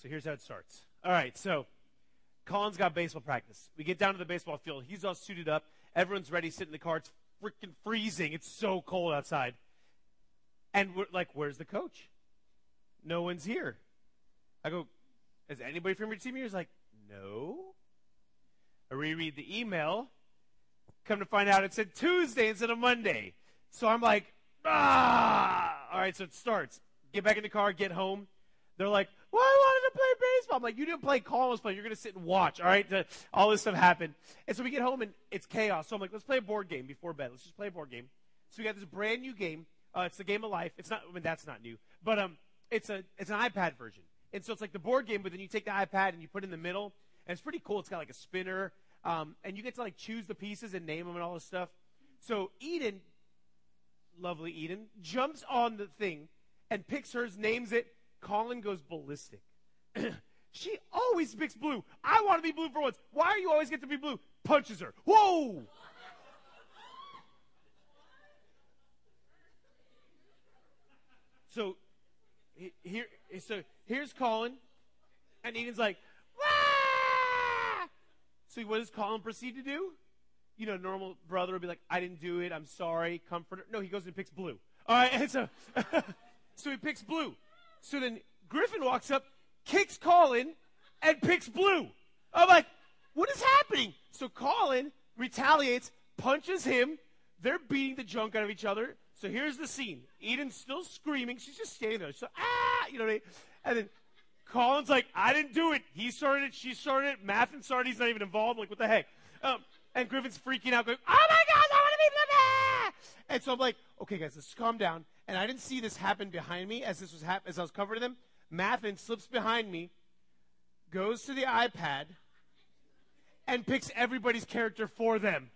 So here's how it starts. All right, so Colin's got baseball practice. We get down to the baseball field. He's all suited up. Everyone's ready, sitting in the car. It's freaking freezing. It's so cold outside. And we're like, where's the coach? No one's here. I go, is anybody from your team here? He's like, no. I reread the email. Come to find out it said Tuesday instead of Monday. So I'm like, ah! All right, so it starts. Get back in the car, get home. They're like, well, I wanted to I'm like, you didn't play was playing. You're going to sit and watch, all right? All this stuff happened. And so we get home and it's chaos. So I'm like, let's play a board game before bed. Let's just play a board game. So we got this brand new game. Uh, it's the game of life. It's not, I mean, that's not new. But um, it's, a, it's an iPad version. And so it's like the board game, but then you take the iPad and you put it in the middle. And it's pretty cool. It's got like a spinner. Um, and you get to like choose the pieces and name them and all this stuff. So Eden, lovely Eden, jumps on the thing and picks hers, names it. Colin goes ballistic. she always picks blue. I want to be blue for once. Why are you always get to be blue? Punches her. Whoa! So here, so here's Colin, and Eden's like, Wah! so what does Colin proceed to do? You know, normal brother would be like, I didn't do it. I'm sorry. Comforter. No, he goes and picks blue. All right, and so, so he picks blue. So then Griffin walks up, kicks Colin, and picks blue. I'm like, what is happening? So Colin retaliates, punches him. They're beating the junk out of each other. So here's the scene. Eden's still screaming. She's just standing there. So, ah, you know what I mean? And then Colin's like, I didn't do it. He started it. She started it. Mathen started. He's not even involved. Like, what the heck? Um, and Griffin's freaking out, going, oh my God, I want to be blah, And so I'm like, okay, guys, let's calm down. And I didn't see this happen behind me as this was hap- as I was covering them. Mathen slips behind me, goes to the iPad, and picks everybody's character for them.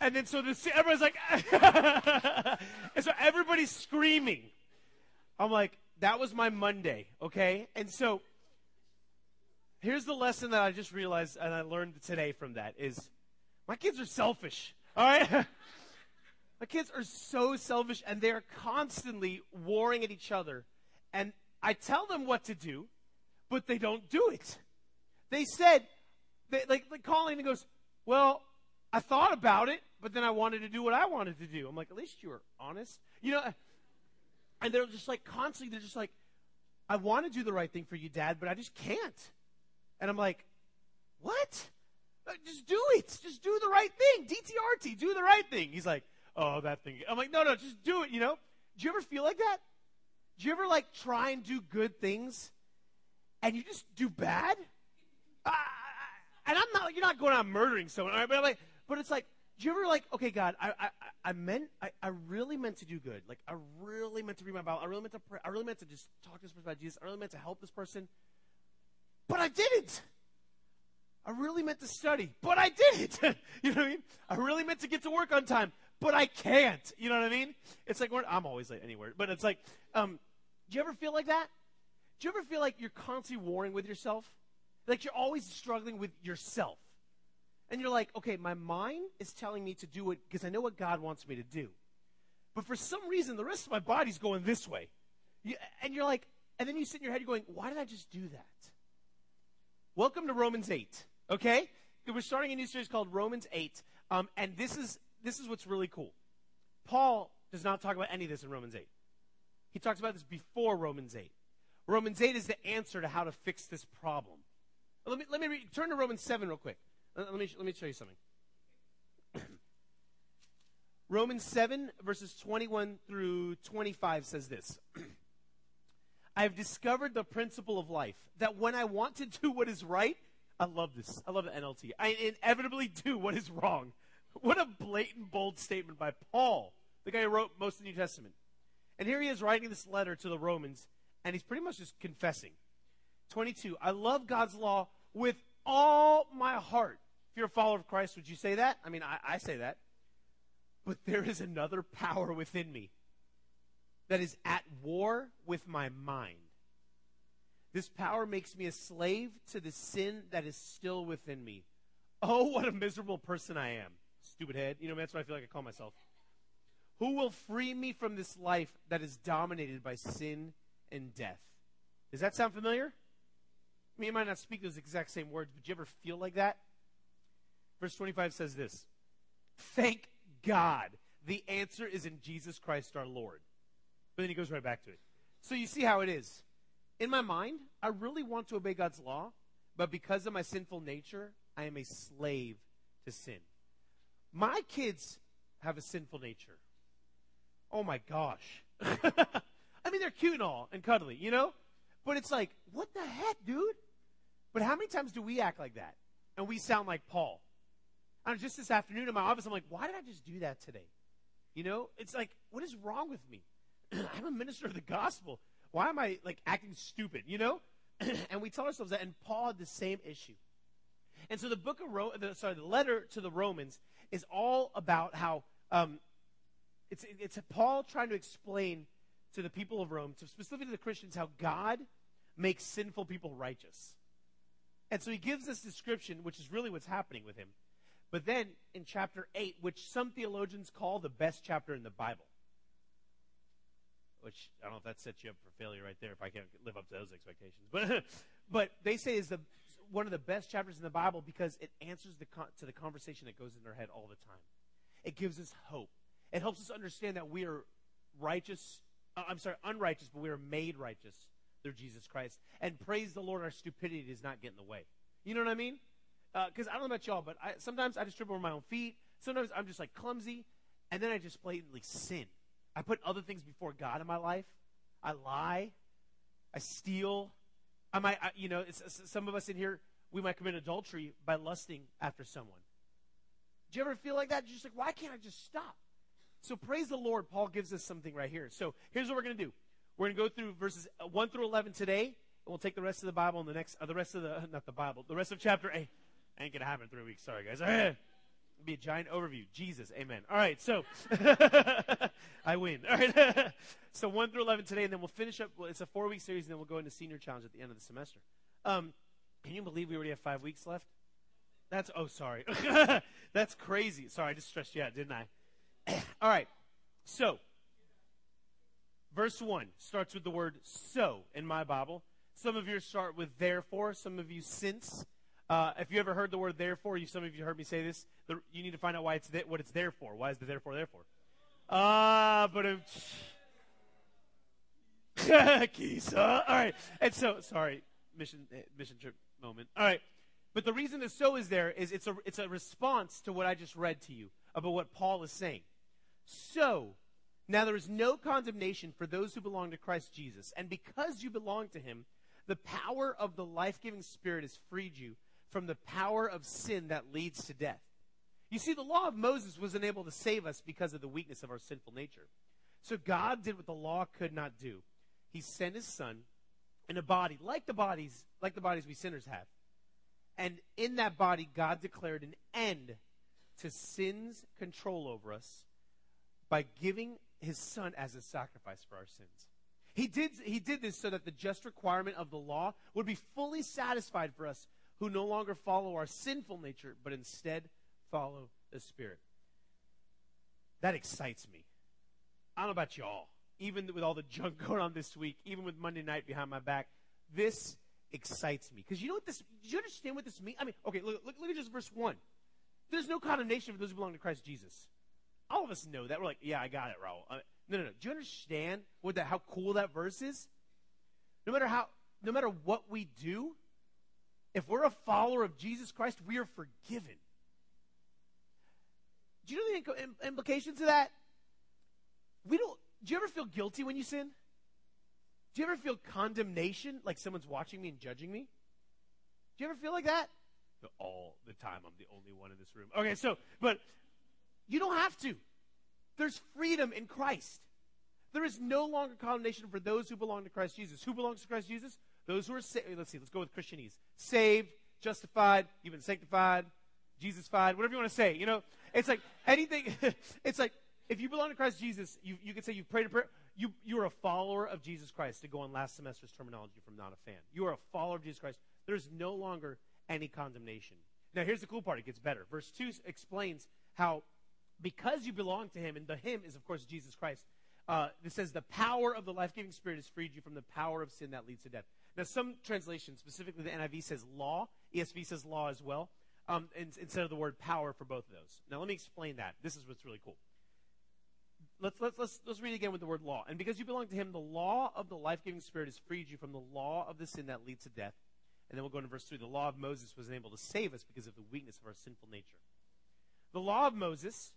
And then so this, everyone's like, and so everybody's screaming. I'm like, that was my Monday, okay? And so here's the lesson that I just realized and I learned today from that is my kids are selfish, all right? my kids are so selfish and they're constantly warring at each other. And I tell them what to do, but they don't do it. They said, they, like, like Colleen goes, well, I thought about it, but then I wanted to do what I wanted to do. I'm like, at least you were honest. You know, and they're just like constantly, they're just like, I want to do the right thing for you, Dad, but I just can't. And I'm like, what? Uh, just do it. Just do the right thing. DTRT, do the right thing. He's like, oh, that thing. I'm like, no, no, just do it, you know? Do you ever feel like that? Do you ever like try and do good things and you just do bad? Uh, and I'm not, you're not going out murdering someone, all right? But I'm like, but it's like, do you ever like, okay, God, I, I, I meant, I, I really meant to do good. Like, I really meant to read my Bible. I really meant to pray. I really meant to just talk to this person about Jesus. I really meant to help this person. But I didn't. I really meant to study, but I didn't. you know what I mean? I really meant to get to work on time, but I can't. You know what I mean? It's like, I'm always late anywhere, but it's like, um, do you ever feel like that? Do you ever feel like you're constantly warring with yourself? Like you're always struggling with yourself. And you're like, okay, my mind is telling me to do it because I know what God wants me to do. But for some reason, the rest of my body's going this way. You, and you're like, and then you sit in your head, you're going, why did I just do that? Welcome to Romans 8, okay? We're starting a new series called Romans 8. Um, and this is, this is what's really cool. Paul does not talk about any of this in Romans 8. He talks about this before Romans 8. Romans 8 is the answer to how to fix this problem. Let me, let me turn to Romans 7 real quick. Let me, let me show you something. Romans 7, verses 21 through 25 says this I have discovered the principle of life that when I want to do what is right, I love this. I love the NLT. I inevitably do what is wrong. What a blatant, bold statement by Paul, the guy who wrote most of the New Testament. And here he is writing this letter to the Romans, and he's pretty much just confessing. 22. I love God's law with all my heart. If you're a follower of Christ, would you say that? I mean, I, I say that. But there is another power within me that is at war with my mind. This power makes me a slave to the sin that is still within me. Oh, what a miserable person I am. Stupid head. You know, that's what I feel like I call myself. Who will free me from this life that is dominated by sin and death? Does that sound familiar? I mean, you might not speak those exact same words, but do you ever feel like that? Verse 25 says this Thank God the answer is in Jesus Christ our Lord. But then he goes right back to it. So you see how it is. In my mind, I really want to obey God's law, but because of my sinful nature, I am a slave to sin. My kids have a sinful nature. Oh my gosh. I mean, they're cute and all and cuddly, you know? But it's like, what the heck, dude? But how many times do we act like that? And we sound like Paul. And just this afternoon in my office, I'm like, why did I just do that today? You know, it's like, what is wrong with me? I'm a minister of the gospel. Why am I like acting stupid? You know? and we tell ourselves that, and Paul had the same issue. And so the book of Ro- the, sorry, the letter to the Romans is all about how um, it's it's Paul trying to explain to the people of Rome, to specifically to the Christians, how God makes sinful people righteous. And so he gives this description, which is really what's happening with him. But then in chapter 8, which some theologians call the best chapter in the Bible, which I don't know if that sets you up for failure right there if I can't live up to those expectations. But, but they say is the, one of the best chapters in the Bible because it answers the, to the conversation that goes in our head all the time. It gives us hope. It helps us understand that we are righteous. Uh, I'm sorry, unrighteous, but we are made righteous through Jesus Christ. And praise the Lord, our stupidity does not get in the way. You know what I mean? Because uh, I don't know about y'all, but I, sometimes I just trip over my own feet. Sometimes I'm just like clumsy, and then I just blatantly sin. I put other things before God in my life. I lie. I steal. I might, I, you know, some of us in here, we might commit adultery by lusting after someone. Do you ever feel like that? You're just like, why can't I just stop? So praise the Lord. Paul gives us something right here. So here's what we're going to do. We're going to go through verses 1 through 11 today, and we'll take the rest of the Bible and the next, uh, the rest of the, not the Bible, the rest of chapter 8. Ain't going to happen in three weeks. Sorry, guys. Be a giant overview. Jesus. Amen. All right. So I win. All right. so 1 through 11 today, and then we'll finish up. Well, it's a four week series, and then we'll go into senior challenge at the end of the semester. Um, can you believe we already have five weeks left? That's, oh, sorry. That's crazy. Sorry, I just stressed you out, didn't I? All right. So, verse 1 starts with the word so in my Bible. Some of you start with therefore, some of you since. Uh, if you ever heard the word therefore, you, some of you heard me say this, the, you need to find out why it's what it's there for. Why is the therefore there for? Ah, but Kisa. All right. And so, sorry, mission eh, mission trip moment. All right. But the reason the so is there is it's a it's a response to what I just read to you about what Paul is saying. So, now there is no condemnation for those who belong to Christ Jesus. And because you belong to him, the power of the life giving Spirit has freed you from the power of sin that leads to death. You see, the law of Moses was unable to save us because of the weakness of our sinful nature. So God did what the law could not do. He sent his son in a body, like the bodies, like the bodies we sinners have. And in that body, God declared an end to sin's control over us by giving his son as a sacrifice for our sins. He did, he did this so that the just requirement of the law would be fully satisfied for us who no longer follow our sinful nature, but instead follow the Spirit. That excites me. I don't know about y'all. Even with all the junk going on this week, even with Monday night behind my back, this excites me. Because you know what this, do you understand what this means? I mean, okay, look, look, look at just verse 1. There's no condemnation for those who belong to Christ Jesus. All of us know that. We're like, yeah, I got it, Rahul. Uh, no, no, no. Do you understand what that, how cool that verse is? No matter how, no matter what we do, if we're a follower of Jesus Christ, we are forgiven. Do you know the implications of that? We don't. Do you ever feel guilty when you sin? Do you ever feel condemnation, like someone's watching me and judging me? Do you ever feel like that? All the time. I'm the only one in this room. Okay, so, but you don't have to. There's freedom in Christ. There is no longer condemnation for those who belong to Christ Jesus. Who belongs to Christ Jesus? Those who are saved. Let's see, let's go with Christianese. Saved, justified, you've been sanctified, Jesus-fied, whatever you want to say. You know, it's like anything, it's like if you belong to Christ Jesus, you, you can say you've prayed a prayer. You, you are a follower of Jesus Christ, to go on last semester's terminology from not a fan. You are a follower of Jesus Christ. There's no longer any condemnation. Now, here's the cool part. It gets better. Verse 2 explains how because you belong to him, and the him is, of course, Jesus Christ. Uh, it says, The power of the life giving Spirit has freed you from the power of sin that leads to death. Now, some translations, specifically the NIV says law, ESV says law as well, um, instead of the word power for both of those. Now, let me explain that. This is what's really cool. Let's, let's, let's, let's read again with the word law. And because you belong to him, the law of the life giving Spirit has freed you from the law of the sin that leads to death. And then we'll go into verse 3. The law of Moses was unable to save us because of the weakness of our sinful nature. The law of Moses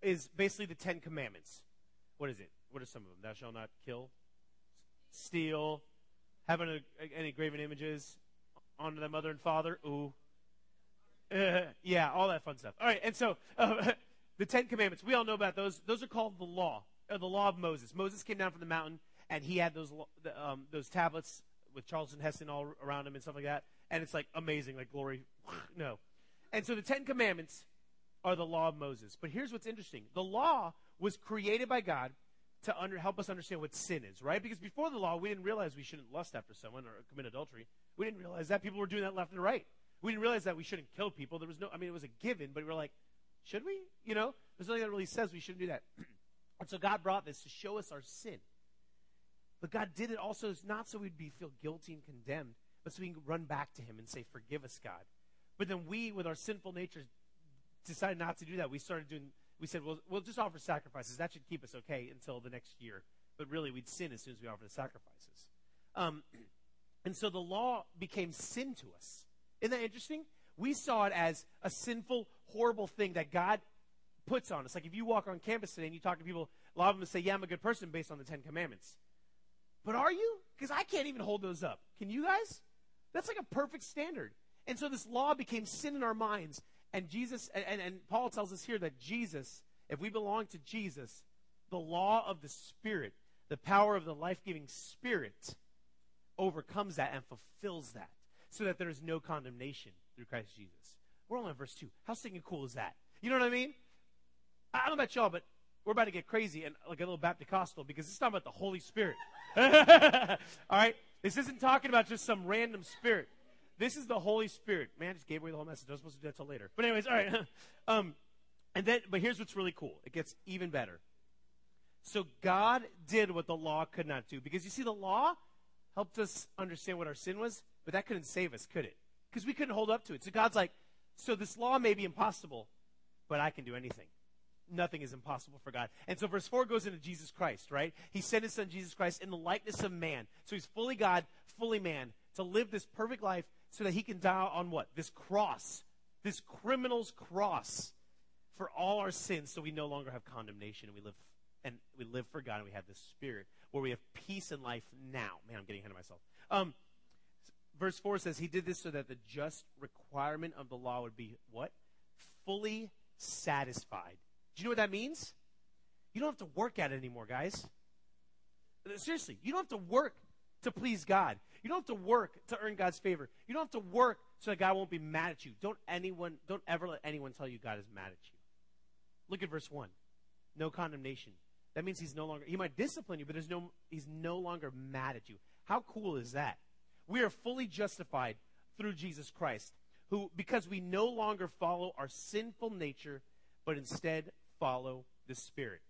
is basically the Ten Commandments. What is it? What are some of them? Thou shalt not kill, steal, have any, any graven images, honor thy mother and father. Ooh. Uh, yeah, all that fun stuff. All right, and so uh, the Ten Commandments, we all know about those. Those are called the law, uh, the law of Moses. Moses came down from the mountain, and he had those um, those tablets with Charlton Heston all around him and stuff like that. And it's like amazing, like glory. no. And so the Ten Commandments are the law of Moses. But here's what's interesting the law was created by God to under, help us understand what sin is, right? Because before the law, we didn't realize we shouldn't lust after someone or commit adultery. We didn't realize that people were doing that left and right. We didn't realize that we shouldn't kill people. There was no, I mean, it was a given, but we were like, should we? You know, there's nothing that really says we shouldn't do that. and so God brought this to show us our sin. But God did it also not so we'd be feel guilty and condemned, but so we can run back to Him and say, "Forgive us, God." But then we, with our sinful nature, decided not to do that. We started doing. We said, "Well, we'll just offer sacrifices. That should keep us okay until the next year." But really, we'd sin as soon as we offer the sacrifices. Um, and so the law became sin to us. Isn't that interesting? We saw it as a sinful, horrible thing that God puts on us. Like if you walk on campus today and you talk to people, a lot of them say, "Yeah, I'm a good person based on the Ten Commandments." But are you? Because I can't even hold those up. Can you guys? That's like a perfect standard. And so this law became sin in our minds. And Jesus, and, and Paul tells us here that Jesus, if we belong to Jesus, the law of the Spirit, the power of the life giving Spirit, overcomes that and fulfills that so that there is no condemnation through Christ Jesus. We're only on verse 2. How stinking cool is that? You know what I mean? I don't know about y'all, but we're about to get crazy and like a little Baptist because it's talking about the Holy Spirit. All right? This isn't talking about just some random spirit. This is the Holy Spirit. Man, I just gave away the whole message. I was supposed to do that till later. But anyways, all right. um, and then, but here's what's really cool. It gets even better. So God did what the law could not do. Because you see, the law helped us understand what our sin was, but that couldn't save us, could it? Because we couldn't hold up to it. So God's like, so this law may be impossible, but I can do anything nothing is impossible for God. And so verse 4 goes into Jesus Christ, right? He sent his son Jesus Christ in the likeness of man. So he's fully God, fully man, to live this perfect life so that he can die on what? This cross, this criminal's cross for all our sins so we no longer have condemnation and we live and we live for God and we have this spirit where we have peace in life now. Man, I'm getting ahead of myself. Um, verse 4 says he did this so that the just requirement of the law would be what? Fully satisfied do you know what that means? You don't have to work at it anymore, guys. Seriously, you don't have to work to please God. You don't have to work to earn God's favor. You don't have to work so that God won't be mad at you. Don't anyone don't ever let anyone tell you God is mad at you. Look at verse 1. No condemnation. That means he's no longer he might discipline you, but there's no he's no longer mad at you. How cool is that? We are fully justified through Jesus Christ, who because we no longer follow our sinful nature but instead follow the Spirit.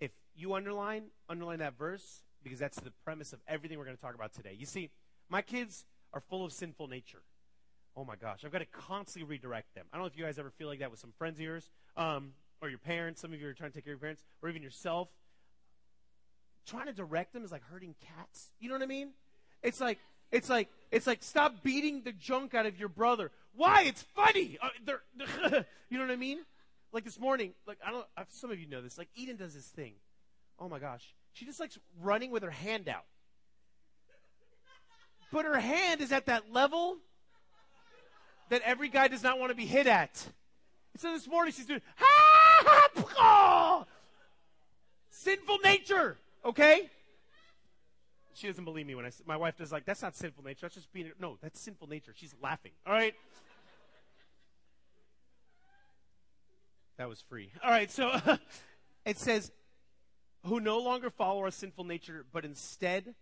If you underline, underline that verse because that's the premise of everything we're going to talk about today. You see, my kids are full of sinful nature. Oh my gosh, I've got to constantly redirect them. I don't know if you guys ever feel like that with some friends of yours, um, or your parents. Some of you are trying to take care of your parents, or even yourself. Trying to direct them is like hurting cats. You know what I mean? It's like it's like it's like stop beating the junk out of your brother. Why? It's funny. Uh, you know what I mean? Like this morning, like I don't. Some of you know this. Like Eden does this thing. Oh my gosh, she just likes running with her hand out. But her hand is at that level that every guy does not want to be hit at. so this morning she's doing sinful nature. Okay. She doesn't believe me when I. Say my wife does like that's not sinful nature. That's just being no. That's sinful nature. She's laughing. All right. That was free. All right, so it says, who no longer follow our sinful nature, but instead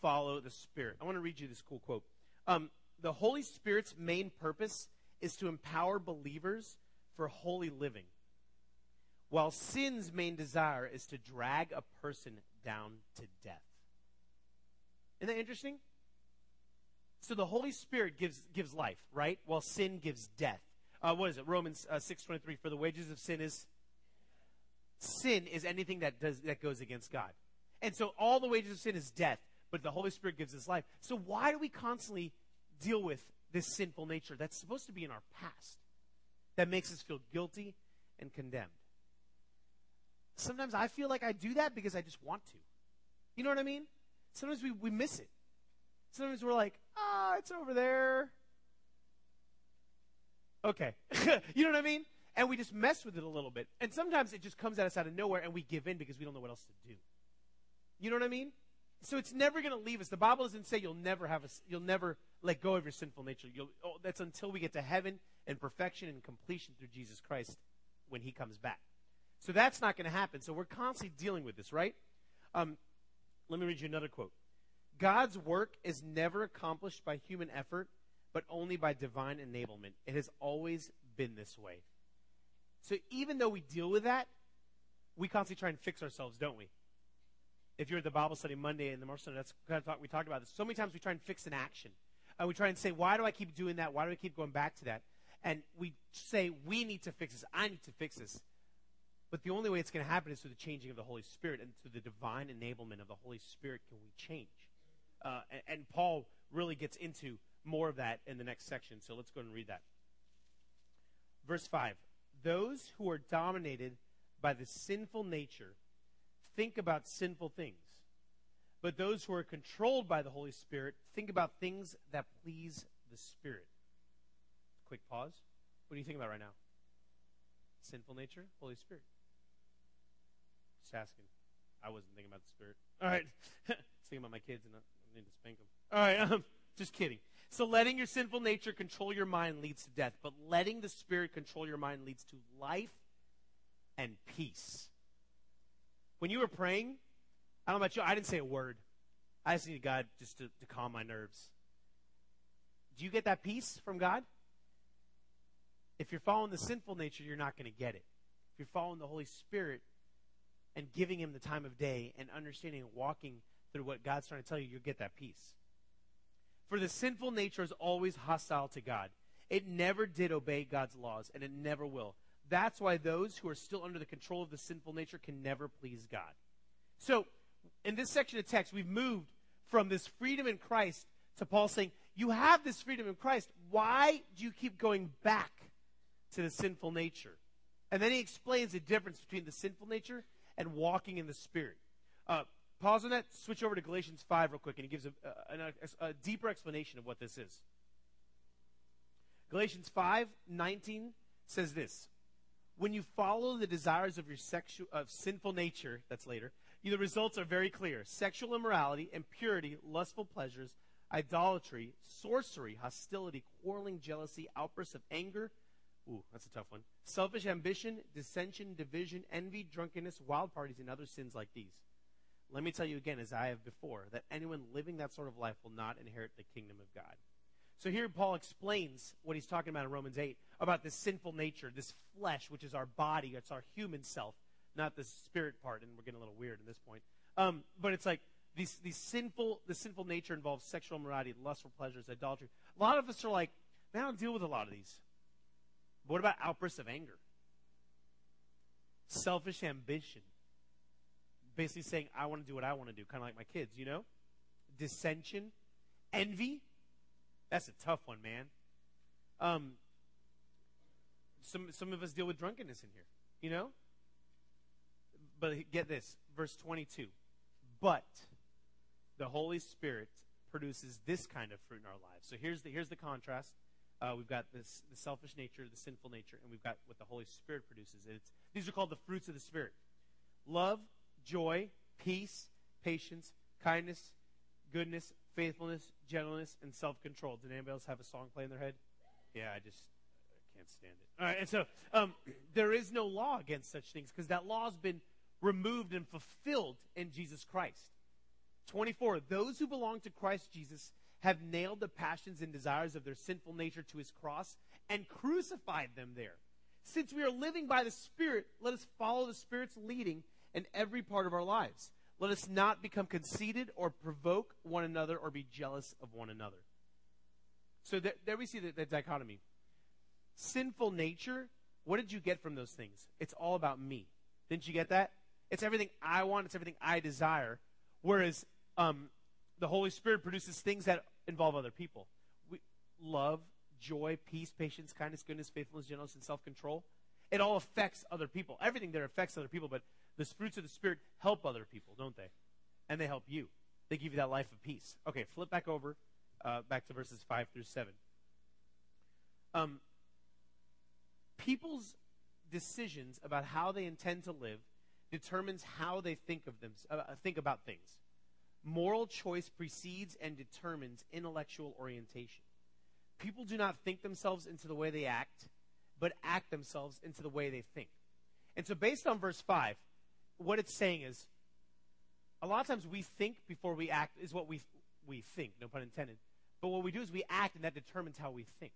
follow the Spirit. I want to read you this cool quote. Um, the Holy Spirit's main purpose is to empower believers for holy living, while sin's main desire is to drag a person down to death. Isn't that interesting? So the Holy Spirit gives gives life, right? While sin gives death. Uh, what is it? Romans uh, six twenty three. For the wages of sin is sin is anything that does that goes against God, and so all the wages of sin is death. But the Holy Spirit gives us life. So why do we constantly deal with this sinful nature that's supposed to be in our past, that makes us feel guilty and condemned? Sometimes I feel like I do that because I just want to. You know what I mean? Sometimes we, we miss it. Sometimes we're like, ah, it's over there. Okay. you know what I mean? And we just mess with it a little bit. And sometimes it just comes at us out of nowhere and we give in because we don't know what else to do. You know what I mean? So it's never going to leave us. The Bible doesn't say you'll never have a, you'll never let go of your sinful nature. Oh, that's until we get to heaven and perfection and completion through Jesus Christ when He comes back. So that's not going to happen. So we're constantly dealing with this, right? Um, let me read you another quote. God's work is never accomplished by human effort, but only by divine enablement. It has always been this way. So even though we deal with that, we constantly try and fix ourselves, don't we? If you're at the Bible study Monday and the Sunday, that's kind of talk, we talked about this. So many times we try and fix an action. And we try and say, why do I keep doing that? Why do I keep going back to that? And we say, we need to fix this. I need to fix this. But the only way it's going to happen is through the changing of the Holy Spirit and through the divine enablement of the Holy Spirit can we change. Uh, and, and Paul really gets into more of that in the next section. So let's go and read that. Verse 5 Those who are dominated by the sinful nature think about sinful things. But those who are controlled by the Holy Spirit think about things that please the Spirit. Quick pause. What do you think about right now? Sinful nature, Holy Spirit. Just asking. I wasn't thinking about the Spirit. All right. thinking about my kids and I need to spank them. All right. Um, just kidding. So letting your sinful nature control your mind leads to death, but letting the Spirit control your mind leads to life and peace. When you were praying, I don't know about you, I didn't say a word. I just needed God just to, to calm my nerves. Do you get that peace from God? If you're following the sinful nature, you're not going to get it. If you're following the Holy Spirit and giving Him the time of day and understanding and walking through what God's trying to tell you, you'll get that peace. For the sinful nature is always hostile to God. It never did obey God's laws, and it never will. That's why those who are still under the control of the sinful nature can never please God. So, in this section of text, we've moved from this freedom in Christ to Paul saying, You have this freedom in Christ. Why do you keep going back to the sinful nature? And then he explains the difference between the sinful nature and walking in the Spirit. Uh, pause on that, switch over to Galatians 5 real quick, and he gives a, a, a, a deeper explanation of what this is. Galatians 5 19 says this when you follow the desires of your sexual of sinful nature, that's later, the results are very clear. Sexual immorality, impurity, lustful pleasures, idolatry, sorcery, hostility, quarreling, jealousy, outbursts of anger. Ooh, that's a tough one. Selfish ambition, dissension, division, envy, drunkenness, wild parties, and other sins like these. Let me tell you again, as I have before, that anyone living that sort of life will not inherit the kingdom of God. So here Paul explains what he's talking about in Romans 8 about this sinful nature, this flesh, which is our body, it's our human self, not the spirit part, and we're getting a little weird at this point. Um, but it's like these, these sinful, the sinful nature involves sexual immorality, lustful pleasures, idolatry. A lot of us are like, man, I don't deal with a lot of these. But what about outbursts of anger? Selfish ambition. Basically saying, I want to do what I want to do, kind of like my kids, you know? Dissension, envy. That's a tough one, man. Um, some some of us deal with drunkenness in here, you know. But get this, verse 22. But the Holy Spirit produces this kind of fruit in our lives. So here's the here's the contrast. Uh, we've got this the selfish nature, the sinful nature, and we've got what the Holy Spirit produces. It's, these are called the fruits of the Spirit: love, joy, peace, patience, kindness, goodness, faithfulness, gentleness, and self-control. Did anybody else have a song play in their head? Yeah, I just can't stand it. All right, and so um, there is no law against such things because that law has been removed and fulfilled in Jesus Christ. 24. Those who belong to Christ Jesus have nailed the passions and desires of their sinful nature to his cross and crucified them there. Since we are living by the Spirit, let us follow the Spirit's leading in every part of our lives. Let us not become conceited or provoke one another or be jealous of one another. So there, there we see the, the dichotomy. Sinful nature, what did you get from those things? It's all about me. Didn't you get that? It's everything I want, it's everything I desire. Whereas um, the Holy Spirit produces things that involve other people. We, love, joy, peace, patience, kindness, goodness, faithfulness, gentleness, and self control. It all affects other people. Everything there affects other people, but the fruits of the Spirit help other people, don't they? And they help you. They give you that life of peace. Okay, flip back over, uh, back to verses 5 through 7. Um, people's decisions about how they intend to live determines how they think of them, uh, think about things. Moral choice precedes and determines intellectual orientation. People do not think themselves into the way they act, but act themselves into the way they think. And so, based on verse 5, what it's saying is a lot of times we think before we act, is what we, we think, no pun intended. But what we do is we act, and that determines how we think.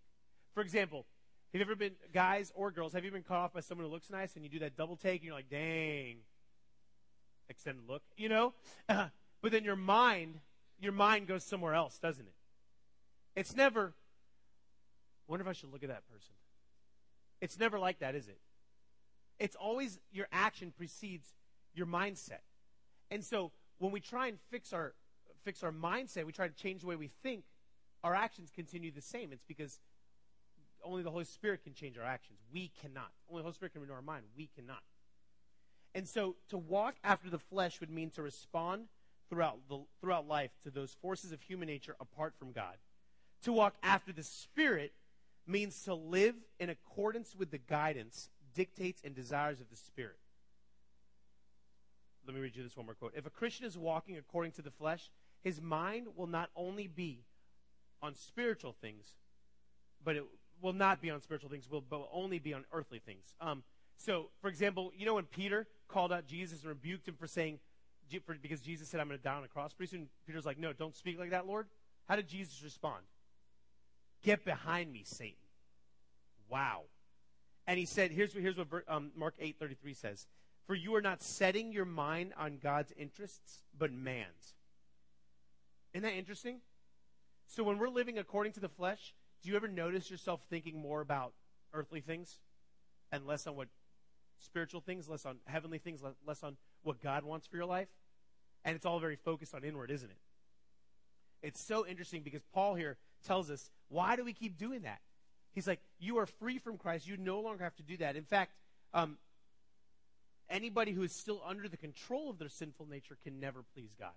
For example, have you ever been, guys or girls, have you been caught off by someone who looks nice and you do that double take and you're like, dang, extended look, you know? but then your mind, your mind goes somewhere else, doesn't it? It's never, wonder if I should look at that person. It's never like that, is it? It's always your action precedes your mindset. And so when we try and fix our fix our mindset, we try to change the way we think, our actions continue the same. It's because only the Holy Spirit can change our actions. We cannot. Only the Holy Spirit can renew our mind. We cannot. And so to walk after the flesh would mean to respond throughout, the, throughout life to those forces of human nature apart from God. To walk after the Spirit means to live in accordance with the guidance, dictates, and desires of the Spirit. Let me read you this one more quote. If a Christian is walking according to the flesh, his mind will not only be on spiritual things, but it will not be on spiritual things, will, but will only be on earthly things. Um, so, for example, you know when Peter called out Jesus and rebuked him for saying, for, because Jesus said, I'm going to die on a cross pretty soon, Peter's like, no, don't speak like that, Lord. How did Jesus respond? Get behind me, Satan. Wow. And he said, here's, here's what um, Mark 8.33 says. For you are not setting your mind on God's interests, but man's. Isn't that interesting? So when we're living according to the flesh, do you ever notice yourself thinking more about earthly things and less on what spiritual things, less on heavenly things, less on what God wants for your life? And it's all very focused on inward, isn't it? It's so interesting because Paul here tells us, why do we keep doing that? He's like, you are free from Christ. You no longer have to do that. In fact, um, anybody who is still under the control of their sinful nature can never please God.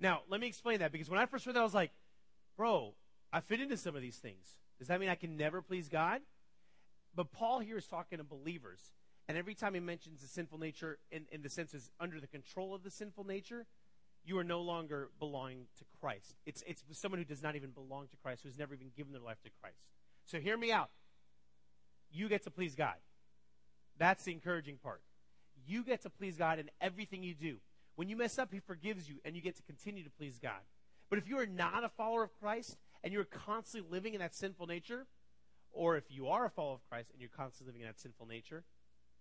Now, let me explain that because when I first read that, I was like, bro, I fit into some of these things. Does that mean I can never please God? But Paul here is talking to believers. And every time he mentions the sinful nature in, in the sense is under the control of the sinful nature, you are no longer belonging to Christ. It's, it's someone who does not even belong to Christ, who's never even given their life to Christ. So hear me out. You get to please God. That's the encouraging part. You get to please God in everything you do. When you mess up, He forgives you, and you get to continue to please God. But if you are not a follower of Christ and you're constantly living in that sinful nature, or if you are a follower of Christ and you're constantly living in that sinful nature,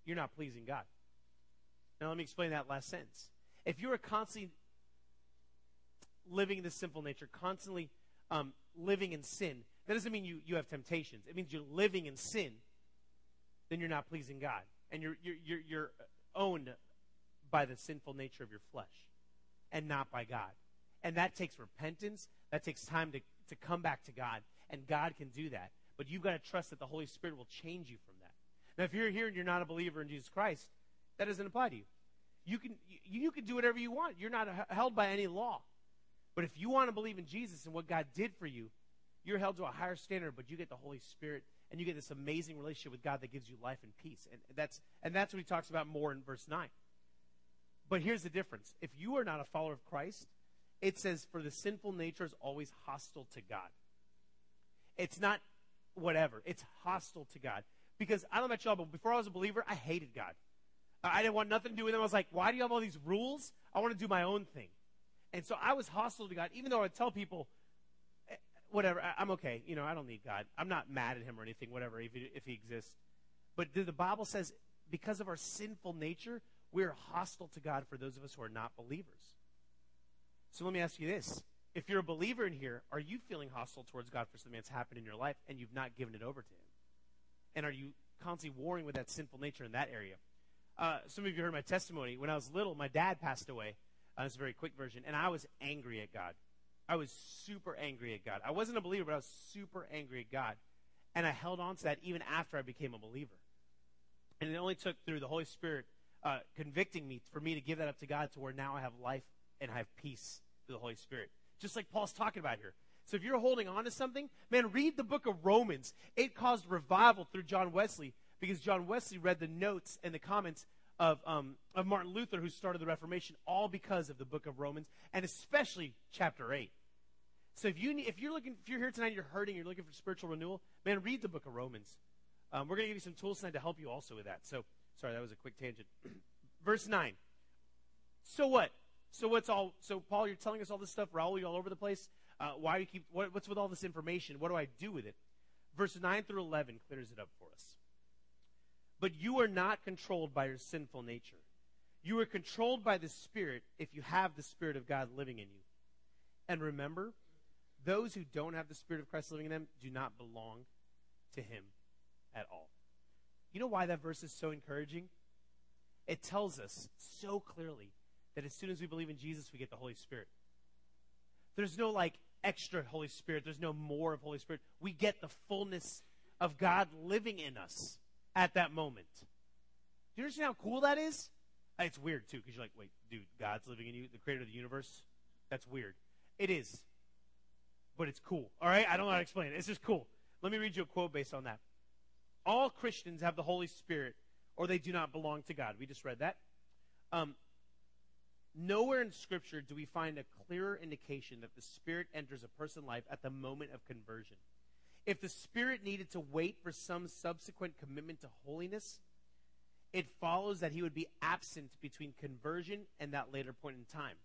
you're not pleasing God. Now, let me explain that last sentence. If you're constantly living in this sinful nature, constantly um, living in sin, that doesn't mean you, you have temptations. It means you're living in sin, then you're not pleasing God. And you're, you're, you're, you're owned by the sinful nature of your flesh and not by God. And that takes repentance. That takes time to, to come back to God. And God can do that. But you've got to trust that the Holy Spirit will change you from that. Now, if you're here and you're not a believer in Jesus Christ, that doesn't apply to you. You can, you, you can do whatever you want. You're not held by any law. But if you want to believe in Jesus and what God did for you, you're held to a higher standard, but you get the Holy Spirit and you get this amazing relationship with God that gives you life and peace. And that's and that's what he talks about more in verse 9. But here's the difference. If you are not a follower of Christ, it says for the sinful nature is always hostile to God. It's not whatever. It's hostile to God. Because I don't know about y'all, but before I was a believer, I hated God. I didn't want nothing to do with him. I was like, why do you have all these rules? I want to do my own thing. And so I was hostile to God, even though I would tell people, whatever. I, am okay. You know, I don't need God. I'm not mad at him or anything, whatever, if he, if he exists. But the, Bible says because of our sinful nature, we're hostile to God for those of us who are not believers. So let me ask you this. If you're a believer in here, are you feeling hostile towards God for something that's happened in your life and you've not given it over to Him? And are you constantly warring with that sinful nature in that area? Uh, some of you heard my testimony. When I was little, my dad passed away. Uh, is a very quick version. And I was angry at God. I was super angry at God. I wasn't a believer, but I was super angry at God. And I held on to that even after I became a believer. And it only took through the Holy Spirit uh, convicting me for me to give that up to God to where now I have life and I have peace through the Holy Spirit. Just like Paul's talking about here. So if you're holding on to something, man, read the book of Romans. It caused revival through John Wesley because John Wesley read the notes and the comments of, um, of Martin Luther, who started the Reformation, all because of the book of Romans, and especially chapter 8. So if, you need, if you're looking, if you're here tonight, you're hurting, you're looking for spiritual renewal, man, read the book of Romans. Um, we're going to give you some tools tonight to help you also with that. So, sorry, that was a quick tangent. Verse 9. So what? So what's all? So Paul, you're telling us all this stuff. Rahul, you're all over the place. Uh, why do you keep? What, what's with all this information? What do I do with it? Verse 9 through 11 clears it up for us. But you are not controlled by your sinful nature. You are controlled by the Spirit if you have the Spirit of God living in you. And remember, those who don't have the Spirit of Christ living in them do not belong to Him at all. You know why that verse is so encouraging? It tells us so clearly that as soon as we believe in Jesus, we get the Holy Spirit. There's no like extra Holy Spirit, there's no more of Holy Spirit. We get the fullness of God living in us at that moment. Do you understand how cool that is? It's weird too, because you're like, wait, dude, God's living in you, the creator of the universe? That's weird. It is. But it's cool. All right? I don't know how to explain it. It's just cool. Let me read you a quote based on that. All Christians have the Holy Spirit, or they do not belong to God. We just read that. Um, nowhere in Scripture do we find a clearer indication that the Spirit enters a person's life at the moment of conversion. If the Spirit needed to wait for some subsequent commitment to holiness, it follows that he would be absent between conversion and that later point in time.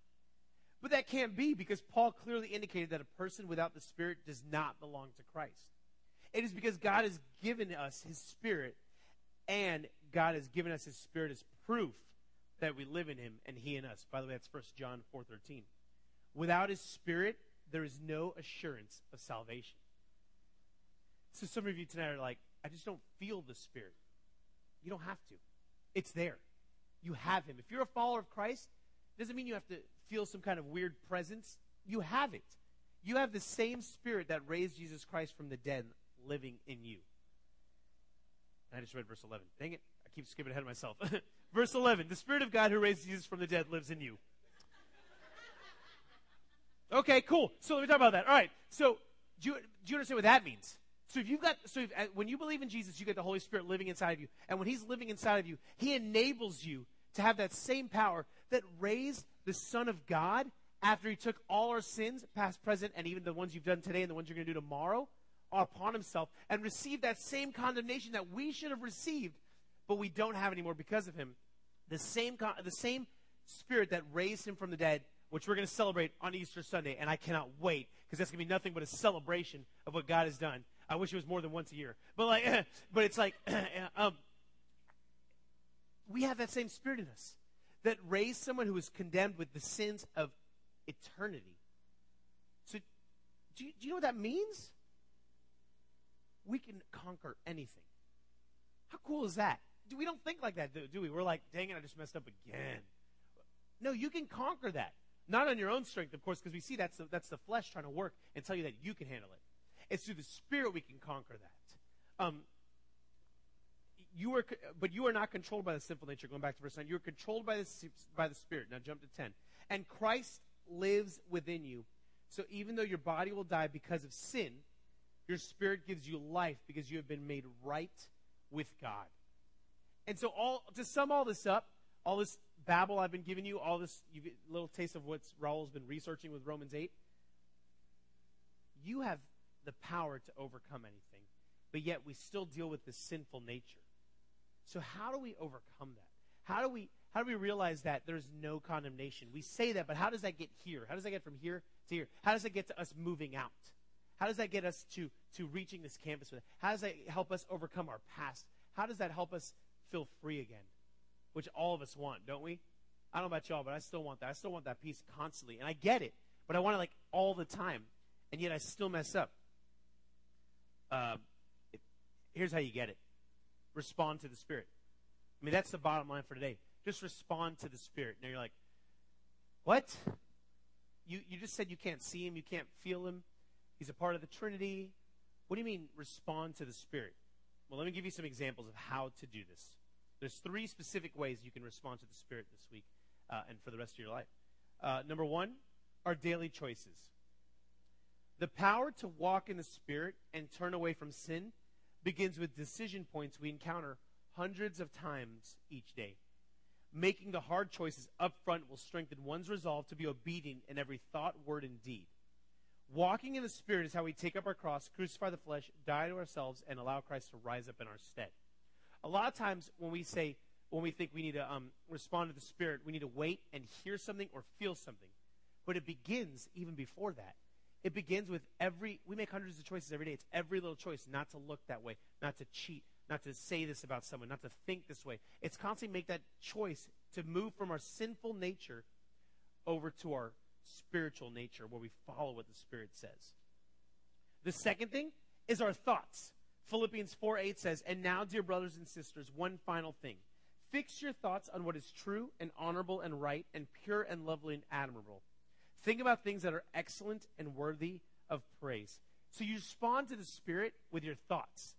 But that can't be because Paul clearly indicated that a person without the Spirit does not belong to Christ. It is because God has given us his Spirit, and God has given us his Spirit as proof that we live in him and he in us. By the way, that's 1 John 4.13. Without his Spirit, there is no assurance of salvation. So some of you tonight are like, I just don't feel the Spirit. You don't have to. It's there. You have Him. If you're a follower of Christ, doesn't mean you have to feel some kind of weird presence. You have it. You have the same Spirit that raised Jesus Christ from the dead living in you. I just read verse 11. Dang it. I keep skipping ahead of myself. verse 11. The Spirit of God who raised Jesus from the dead lives in you. Okay, cool. So let me talk about that. All right. So do you, do you understand what that means? So if you've got, so if, uh, when you believe in Jesus, you get the Holy Spirit living inside of you. And when He's living inside of you, He enables you to have that same power that raised the Son of God after He took all our sins, past, present, and even the ones you've done today and the ones you're going to do tomorrow, upon Himself and received that same condemnation that we should have received, but we don't have anymore because of Him. The same, the same Spirit that raised Him from the dead which we're going to celebrate on Easter Sunday, and I cannot wait because that's going to be nothing but a celebration of what God has done. I wish it was more than once a year. But like, but it's like, um, we have that same spirit in us that raised someone who was condemned with the sins of eternity. So, do you, do you know what that means? We can conquer anything. How cool is that? Do we don't think like that, do, we? We're like, dang it, I just messed up again. No, you can conquer that. Not on your own strength, of course, because we see that's the, that's the flesh trying to work and tell you that you can handle it. It's through the Spirit we can conquer that. Um, you are, but you are not controlled by the sinful nature. Going back to verse 9, you are controlled by the, by the Spirit. Now jump to 10. And Christ lives within you. So even though your body will die because of sin, your spirit gives you life because you have been made right with God. And so all to sum all this up, all this babble I've been giving you, all this little taste of what Rahul's been researching with Romans 8. You have the power to overcome anything, but yet we still deal with this sinful nature. So how do we overcome that? How do we how do we realize that there's no condemnation? We say that, but how does that get here? How does that get from here to here? How does that get to us moving out? How does that get us to to reaching this campus with it? How does that help us overcome our past? How does that help us feel free again? Which all of us want, don't we? I don't know about y'all, but I still want that. I still want that peace constantly. And I get it. but I want it like all the time, and yet I still mess up. Uh, it, here's how you get it respond to the Spirit. I mean, that's the bottom line for today. Just respond to the Spirit. Now you're like, what? You, you just said you can't see him, you can't feel him. He's a part of the Trinity. What do you mean, respond to the Spirit? Well, let me give you some examples of how to do this. There's three specific ways you can respond to the Spirit this week uh, and for the rest of your life. Uh, number one, our daily choices. The power to walk in the Spirit and turn away from sin begins with decision points we encounter hundreds of times each day. Making the hard choices up front will strengthen one's resolve to be obedient in every thought, word, and deed. Walking in the Spirit is how we take up our cross, crucify the flesh, die to ourselves, and allow Christ to rise up in our stead. A lot of times when we say, when we think we need to um, respond to the Spirit, we need to wait and hear something or feel something. But it begins even before that. It begins with every, we make hundreds of choices every day. It's every little choice not to look that way, not to cheat, not to say this about someone, not to think this way. It's constantly make that choice to move from our sinful nature over to our spiritual nature where we follow what the Spirit says. The second thing is our thoughts. Philippians 4 8 says, And now, dear brothers and sisters, one final thing. Fix your thoughts on what is true and honorable and right and pure and lovely and admirable. Think about things that are excellent and worthy of praise. So you respond to the Spirit with your thoughts.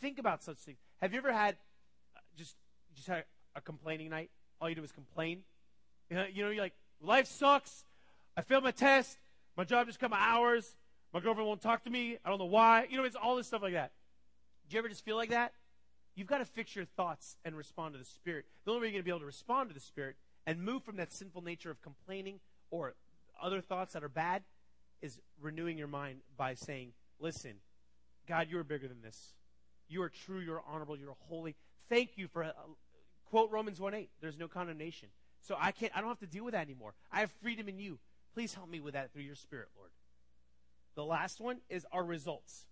Think about such things. Have you ever had uh, just just had a complaining night? All you do is complain. You know, you know, you're like, life sucks. I failed my test. My job just cut my hours. My girlfriend won't talk to me. I don't know why. You know, it's all this stuff like that. Do you ever just feel like that? You've got to fix your thoughts and respond to the Spirit. The only way you're going to be able to respond to the Spirit and move from that sinful nature of complaining or other thoughts that are bad is renewing your mind by saying, Listen, God, you are bigger than this. You are true, you are honorable, you are holy. Thank you for, uh, quote Romans 1 8, there's no condemnation. So I can't, I don't have to deal with that anymore. I have freedom in you. Please help me with that through your Spirit, Lord. The last one is our results.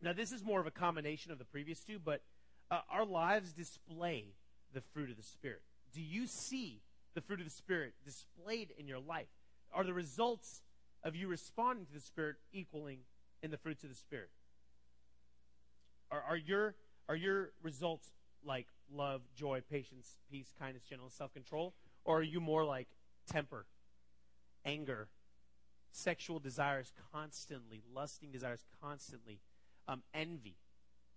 Now, this is more of a combination of the previous two, but uh, our lives display the fruit of the Spirit. Do you see the fruit of the Spirit displayed in your life? Are the results of you responding to the Spirit equaling in the fruits of the Spirit? Are, are your are your results like love, joy, patience, peace, kindness, gentleness, self control? Or are you more like temper, anger, sexual desires constantly, lusting desires constantly, um, envy?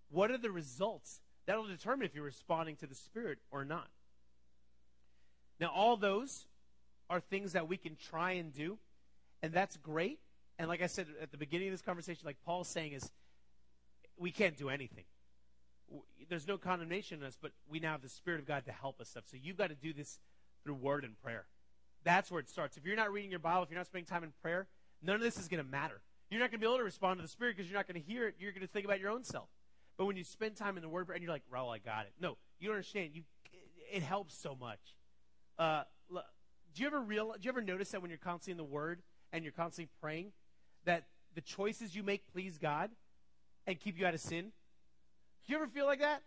What are the results? That'll determine if you're responding to the Spirit or not. Now, all those are things that we can try and do, and that's great. And like I said at the beginning of this conversation, like Paul's saying, is we can't do anything. There's no condemnation in us, but we now have the Spirit of God to help us stuff. So you've got to do this through word and prayer. That's where it starts. If you're not reading your Bible, if you're not spending time in prayer, none of this is going to matter. You're not going to be able to respond to the Spirit because you're not going to hear it. You're going to think about your own self. But when you spend time in the Word and you're like, Rahul, I got it. No, you don't understand. You, it helps so much. Uh, do you ever real? Do you ever notice that when you're constantly in the Word and you're constantly praying, that the choices you make please God and keep you out of sin? Do you ever feel like that?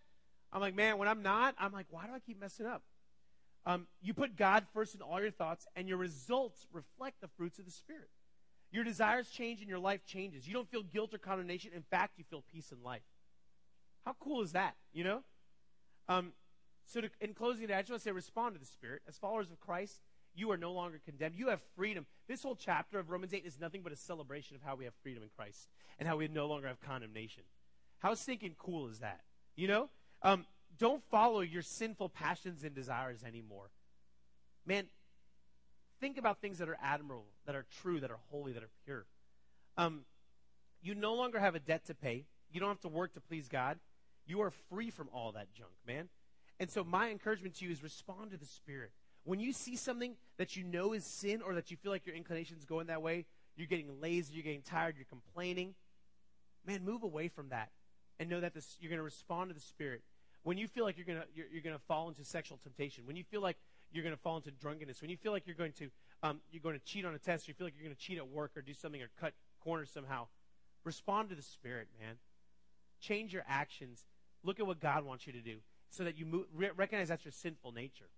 I'm like, man, when I'm not, I'm like, why do I keep messing up? Um, you put God first in all your thoughts, and your results reflect the fruits of the Spirit. Your desires change, and your life changes. You don't feel guilt or condemnation. In fact, you feel peace in life. How cool is that? You know. Um, so, to, in closing, I just want to say, respond to the Spirit. As followers of Christ, you are no longer condemned. You have freedom. This whole chapter of Romans 8 is nothing but a celebration of how we have freedom in Christ and how we no longer have condemnation. How stinking cool is that? You know? Um, don't follow your sinful passions and desires anymore. Man, think about things that are admirable, that are true, that are holy, that are pure. Um, you no longer have a debt to pay. You don't have to work to please God. You are free from all that junk, man. And so, my encouragement to you is respond to the Spirit. When you see something that you know is sin or that you feel like your inclination is going that way, you're getting lazy, you're getting tired, you're complaining, man, move away from that and know that this, you're going to respond to the Spirit when you feel like you're going to you're, you're to fall into sexual temptation, when you feel like you're going to fall into drunkenness, when you feel like you're going to um, you're going to cheat on a test, you feel like you're going to cheat at work or do something or cut corners somehow, respond to the Spirit, man. Change your actions. Look at what God wants you to do, so that you move, recognize that's your sinful nature.